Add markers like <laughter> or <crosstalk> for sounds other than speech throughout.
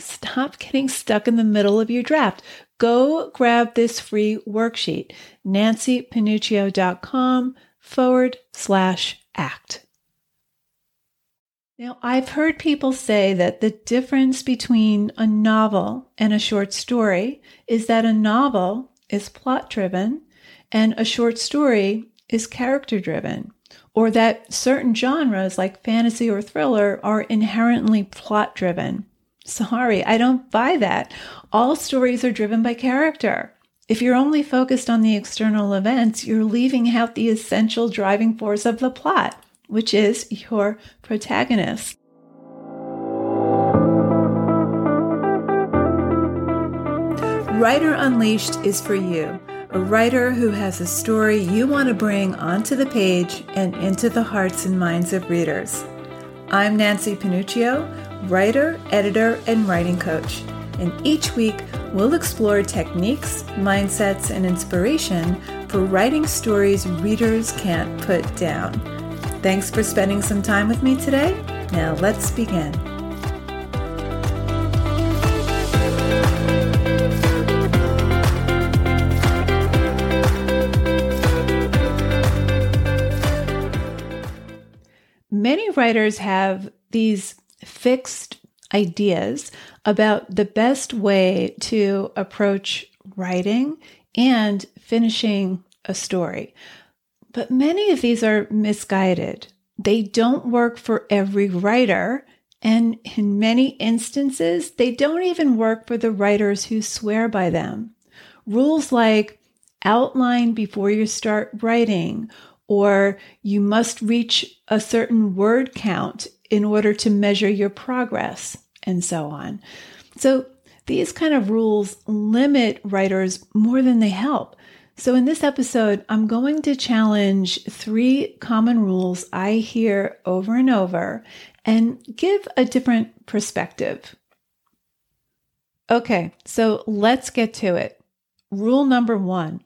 Stop getting stuck in the middle of your draft. Go grab this free worksheet, nancypanuccio.com forward slash act. Now, I've heard people say that the difference between a novel and a short story is that a novel is plot driven and a short story is character driven, or that certain genres like fantasy or thriller are inherently plot driven. Sorry, I don't buy that. All stories are driven by character. If you're only focused on the external events, you're leaving out the essential driving force of the plot, which is your protagonist. Writer Unleashed is for you, a writer who has a story you want to bring onto the page and into the hearts and minds of readers. I'm Nancy Panuccio writer, editor, and writing coach. And each week, we'll explore techniques, mindsets, and inspiration for writing stories readers can't put down. Thanks for spending some time with me today. Now, let's begin. Many writers have these fixed ideas about the best way to approach writing and finishing a story. But many of these are misguided. They don't work for every writer. And in many instances, they don't even work for the writers who swear by them. Rules like outline before you start writing, or you must reach a certain word count in order to measure your progress and so on. So these kind of rules limit writers more than they help. So, in this episode, I'm going to challenge three common rules I hear over and over and give a different perspective. Okay, so let's get to it. Rule number one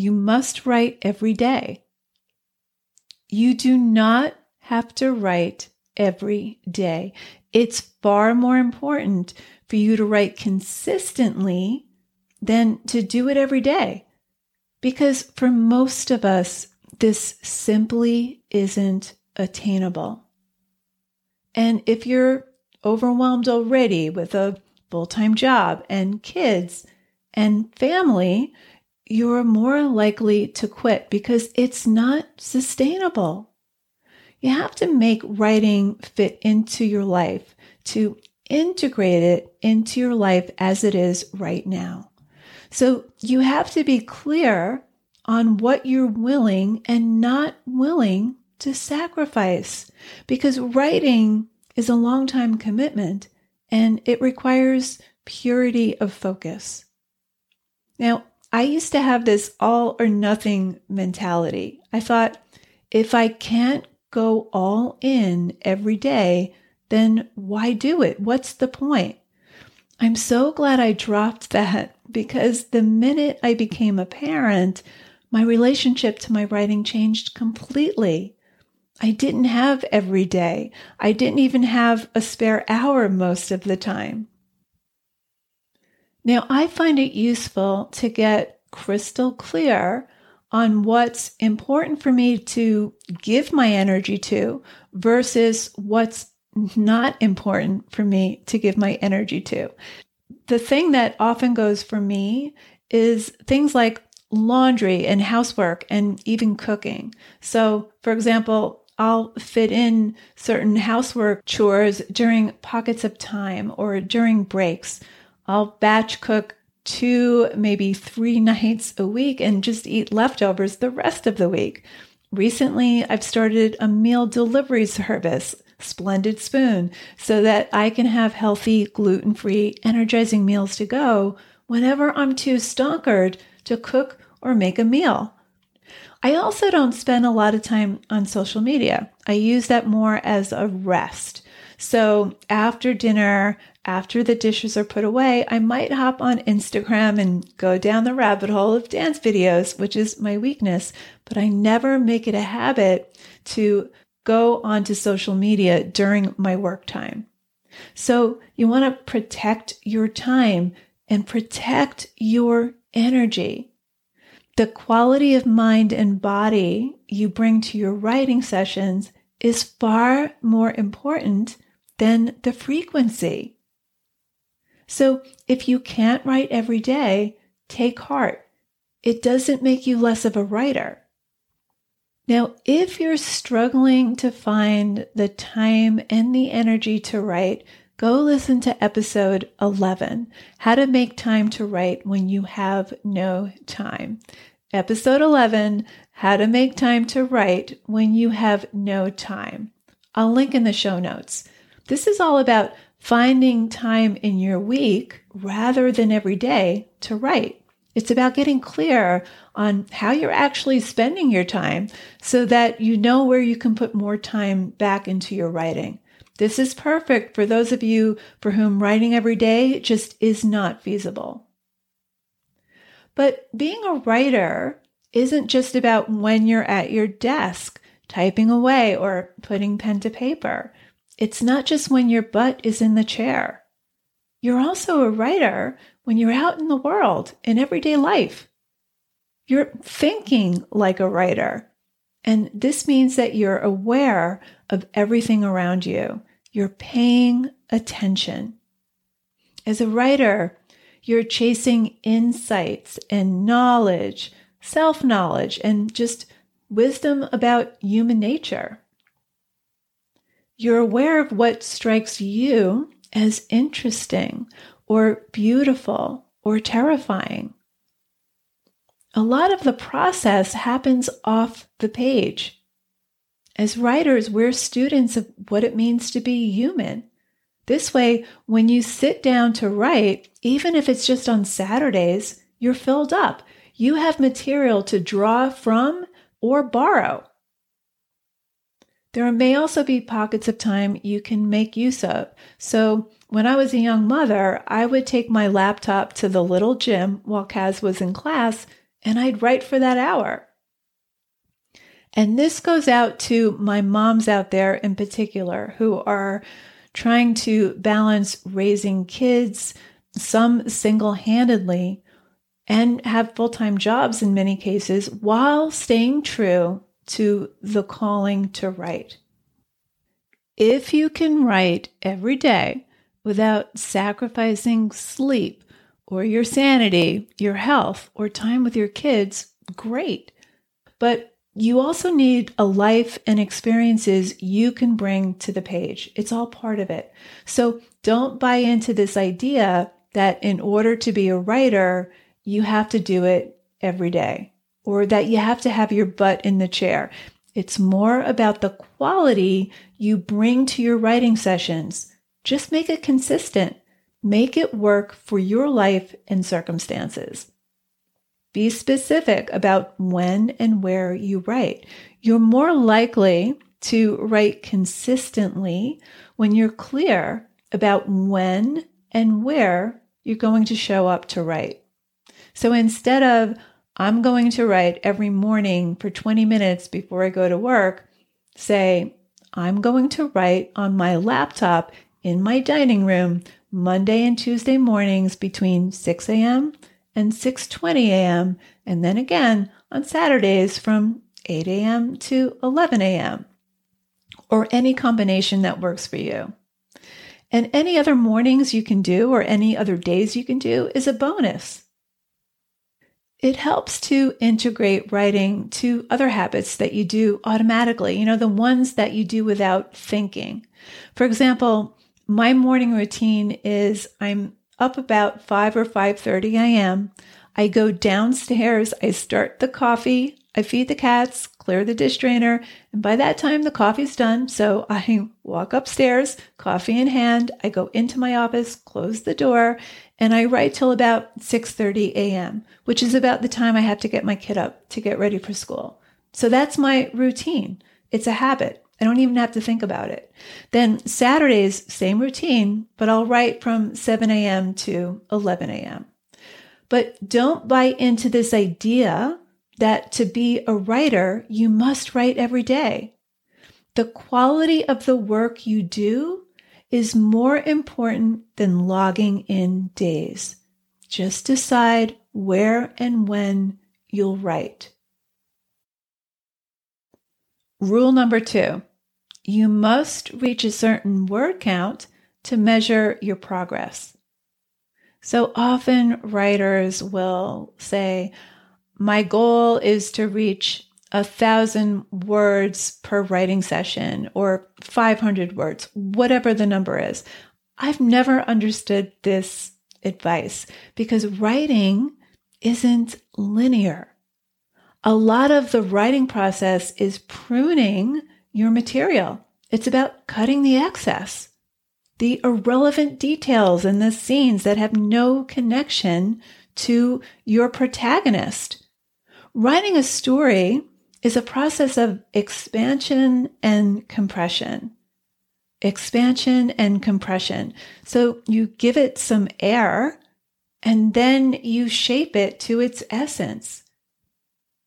you must write every day. You do not have to write every day. It's far more important for you to write consistently than to do it every day. Because for most of us, this simply isn't attainable. And if you're overwhelmed already with a full time job and kids and family, you're more likely to quit because it's not sustainable. You have to make writing fit into your life to integrate it into your life as it is right now. So you have to be clear on what you're willing and not willing to sacrifice because writing is a long time commitment and it requires purity of focus. Now, I used to have this all or nothing mentality. I thought if I can't go all in every day, then why do it? What's the point? I'm so glad I dropped that <laughs> because the minute I became a parent, my relationship to my writing changed completely. I didn't have every day. I didn't even have a spare hour most of the time. Now, I find it useful to get crystal clear on what's important for me to give my energy to versus what's not important for me to give my energy to. The thing that often goes for me is things like laundry and housework and even cooking. So, for example, I'll fit in certain housework chores during pockets of time or during breaks. I'll batch cook two, maybe three <laughs> nights a week and just eat leftovers the rest of the week. Recently, I've started a meal delivery service splendid spoon so that I can have healthy, gluten free, energizing meals to go whenever I'm too stonkered to cook or make a meal. I also don't spend a lot of time on social media. I use that more as a rest. So after dinner, after the dishes are put away, I might hop on Instagram and go down the rabbit hole of dance videos, which is my weakness, but I never make it a habit to go onto social media during my work time. So you want to protect your time and protect your energy. The quality of mind and body you bring to your writing sessions is far more important than the frequency. So if you can't write every day, take heart. It doesn't make you less of a writer. Now, if you're struggling to find the time and the energy to write, go listen to episode 11 How to Make Time to Write When You Have No Time. Episode 11 How to Make Time to Write When You Have No Time. I'll link in the show notes. This is all about finding time in your week rather than every day to write. It's about getting clear on how you're actually spending your time so that you know where you can put more time back into your writing. This is perfect for those of you for whom writing every day just is not feasible. But being a writer isn't just about when you're at your desk typing away or putting pen to paper. It's not just when your butt is in the chair. You're also a writer when you're out in the world in everyday life. You're thinking like a writer. And this means that you're aware of everything around you. You're paying attention. As a writer, you're chasing insights and knowledge, self knowledge, and just wisdom about human nature. You're aware of what strikes you as interesting or beautiful or terrifying. A lot of the process happens off the page. As writers, we're students of what it means to be human. This way, when you sit down to write, even if it's just on Saturdays, you're filled up. You have material to draw from or borrow. There may also be pockets of time you can make use of. So, when I was a young mother, I would take my laptop to the little gym while Kaz was in class and I'd write for that hour. And this goes out to my moms out there in particular who are trying to balance raising kids, some single handedly, and have full time jobs in many cases while staying true to the calling to write. If you can write every day without sacrificing sleep or your sanity, your health, or time with your kids, great. But you also need a life and experiences you can bring to the page. It's all part of it. So don't buy into this idea that in order to be a writer, you have to do it every day or that you have to have your butt in the chair. It's more about the quality you bring to your writing sessions. Just make it consistent. Make it work for your life and circumstances. Be specific about when and where you write. You're more likely to write consistently when you're clear about when and where you're going to show up to write. So instead of, I'm going to write every morning for 20 minutes before I go to work. Say, I'm going to write on my laptop in my dining room Monday and Tuesday mornings between 6 a.m. and 6:20 a.m. and then again on Saturdays from 8 a.m. to 11 a.m. or any combination that works for you. And any other mornings you can do or any other days you can do is a bonus. It helps to integrate writing to other habits that you do automatically, you know, the ones that you do without thinking. For example, my morning routine is I'm up about 5 or 5:30 a.m. I go downstairs, I start the coffee I feed the cats, clear the dish drainer, and by that time the coffee's done. So I <laughs> walk upstairs, coffee in hand, I go into my office, close the door, and I write till about 6:30 a.m., which is about the time I have to get my kid up to get ready for school. So that's my routine. It's a habit. I don't even have to think about it. Then Saturdays, same routine, but I'll write from 7 a.m. to 11 a.m. But don't buy into this idea that to be a writer, you must write every day. The quality of the work you do is more important than logging in days. Just decide where and when you'll write. Rule number two you must reach a certain word count to measure your progress. So often writers will say, my goal is to reach a thousand words per writing session or 500 words, whatever the number is. I've never understood this advice because writing isn't linear. A lot of the writing process is pruning your material. It's about cutting the excess, the irrelevant details and the scenes that have no connection to your protagonist. Writing a story is a process of expansion and compression. Expansion and compression. So you give it some air and then you shape it to its essence.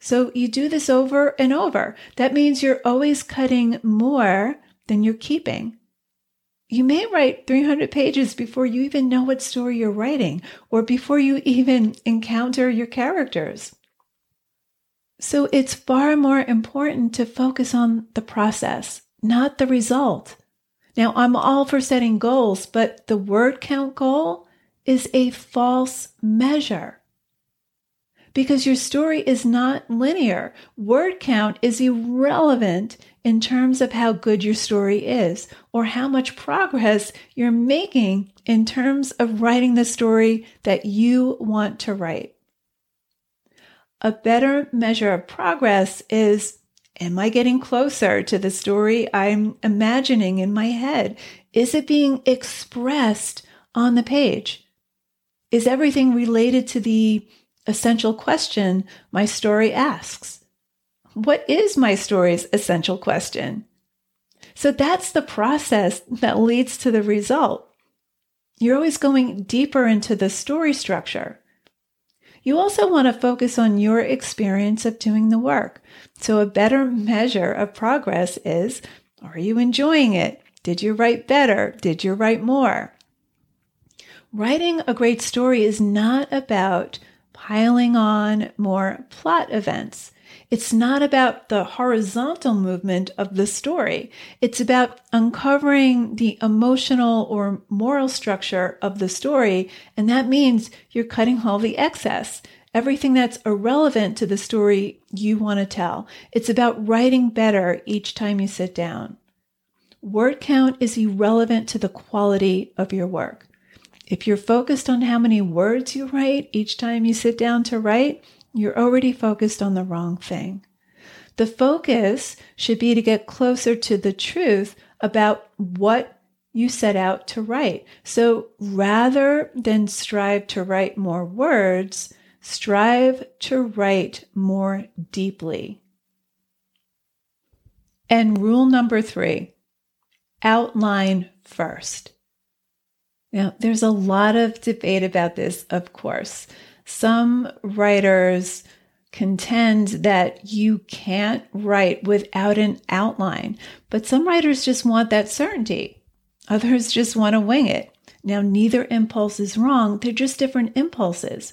So you do this over and over. That means you're always cutting more than you're keeping. You may write 300 pages before you even know what story you're writing or before you even encounter your characters. So it's far more important to focus on the process, not the result. Now, I'm all for setting goals, but the word count goal is a false measure because your story is not linear. Word count is irrelevant in terms of how good your story is or how much progress you're making in terms of writing the story that you want to write. A better measure of progress is Am I getting closer to the story I'm imagining in my head? Is it being expressed on the page? Is everything related to the essential question my story asks? What is my story's essential question? So that's the process that leads to the result. You're always going deeper into the story structure. You also want to focus on your experience of doing the work. So, a better measure of progress is Are you enjoying it? Did you write better? Did you write more? Writing a great story is not about piling on more plot events. It's not about the horizontal movement of the story. It's about uncovering the emotional or moral structure of the story. And that means you're cutting all the excess, everything that's irrelevant to the story you want to tell. It's about writing better each time you sit down. Word count is irrelevant to the quality of your work. If you're focused on how many words you write each time you sit down to write, you're already focused on the wrong thing. The focus should be to get closer to the truth about what you set out to write. So rather than strive to write more words, strive to write more deeply. And rule number three outline first. Now, there's a lot of debate about this, of course. Some writers contend that you can't write without an outline, but some writers just want that certainty. Others just want to wing it. Now, neither impulse is wrong, they're just different impulses.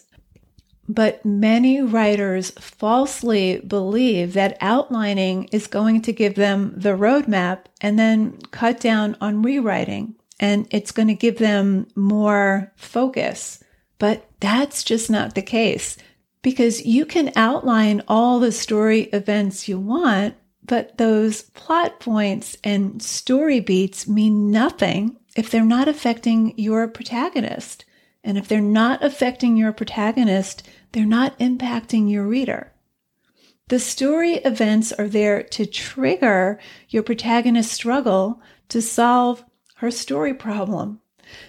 But many writers falsely believe that outlining is going to give them the roadmap and then cut down on rewriting and it's going to give them more focus. But that's just not the case because you can outline all the story events you want, but those plot points and story beats mean nothing if they're not affecting your protagonist. And if they're not affecting your protagonist, they're not impacting your reader. The story events are there to trigger your protagonist's struggle to solve her story problem.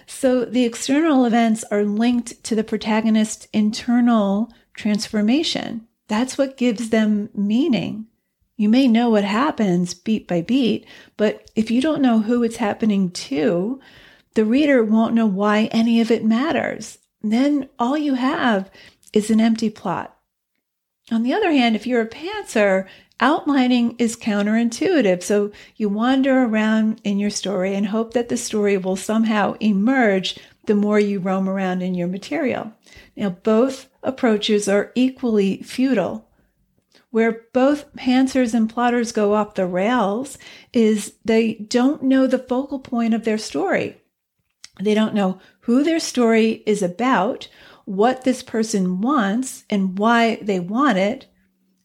So the external events are linked to the protagonist's internal transformation. That's what gives them meaning. You may know what happens beat by beat, but if you don't know who it's happening to, the reader won't know why any of it matters. Then all you have is an empty plot. On the other hand, if you're a pantser, outlining is counterintuitive. So you wander around in your story and hope that the story will somehow emerge the more you roam around in your material. Now, both approaches are equally futile. Where both pantsers and plotters go off the rails is they don't know the focal point of their story. They don't know who their story is about, what this person wants, and why they want it.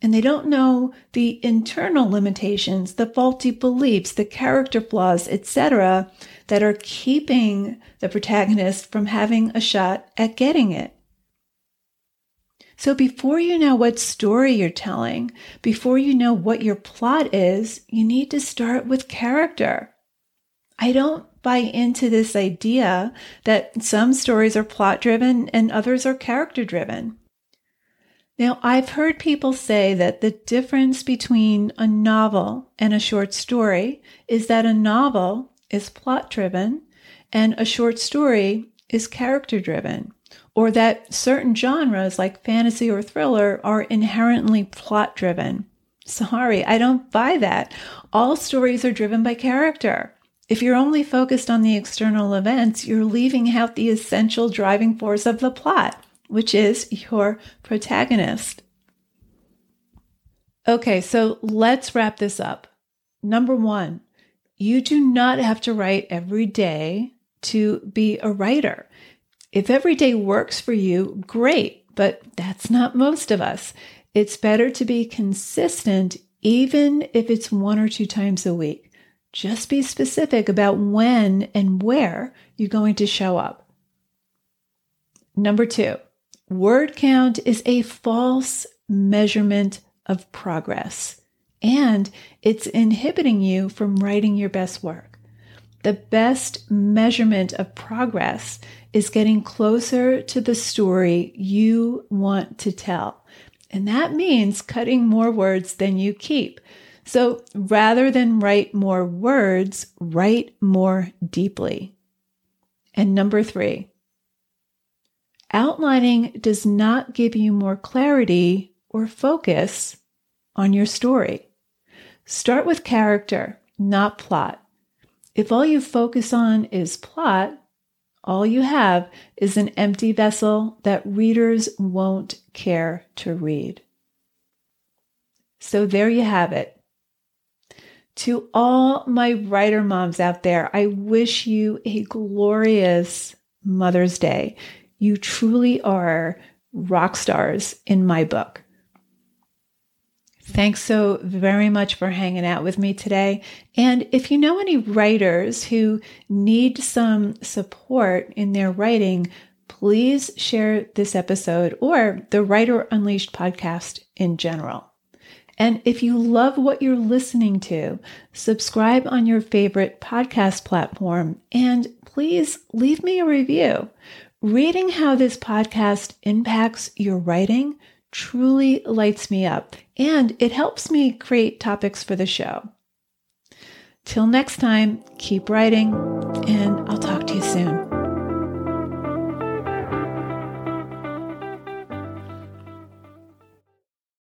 And they don't know the internal limitations, the faulty beliefs, the character flaws, etc., that are keeping the protagonist from having a shot at getting it. So before you know what story you're telling, before you know what your plot is, you need to start with character. I don't buy into this idea that some stories are plot driven and others are character driven. Now, I've heard people say that the difference between a novel and a short story is that a novel is plot driven and a short story is character driven, or that certain genres like fantasy or thriller are inherently plot driven. Sorry, I don't buy that. All stories are driven by character. If you're only focused on the external events, you're leaving out the essential driving force of the plot, which is your protagonist. Okay, so let's wrap this up. Number one, you do not have to write every day to be a writer. If every day works for you, great, but that's not most of us. It's better to be consistent, even if it's one or two times a week. Just be specific about when and where you're going to show up. Number two, word count is a false measurement of progress, and it's inhibiting you from writing your best work. The best measurement of progress is getting closer to the story you want to tell. And that means cutting more words than you keep. So rather than write more words, write more deeply. And number three, outlining does not give you more clarity or focus on your story. Start with character, not plot. If all you focus on is plot, all you have is an empty vessel that readers won't care to read. So there you have it. To all my writer moms out there, I wish you a glorious Mother's Day. You truly are rock stars in my book. Thanks so very much for hanging out with me today. And if you know any writers who need some support in their writing, please share this episode or the Writer Unleashed podcast in general. And if you love what you're listening to, subscribe on your favorite podcast platform and please leave me a review. Reading how this podcast impacts your writing truly lights me up and it helps me create topics for the show. Till next time, keep writing and I'll talk to you soon.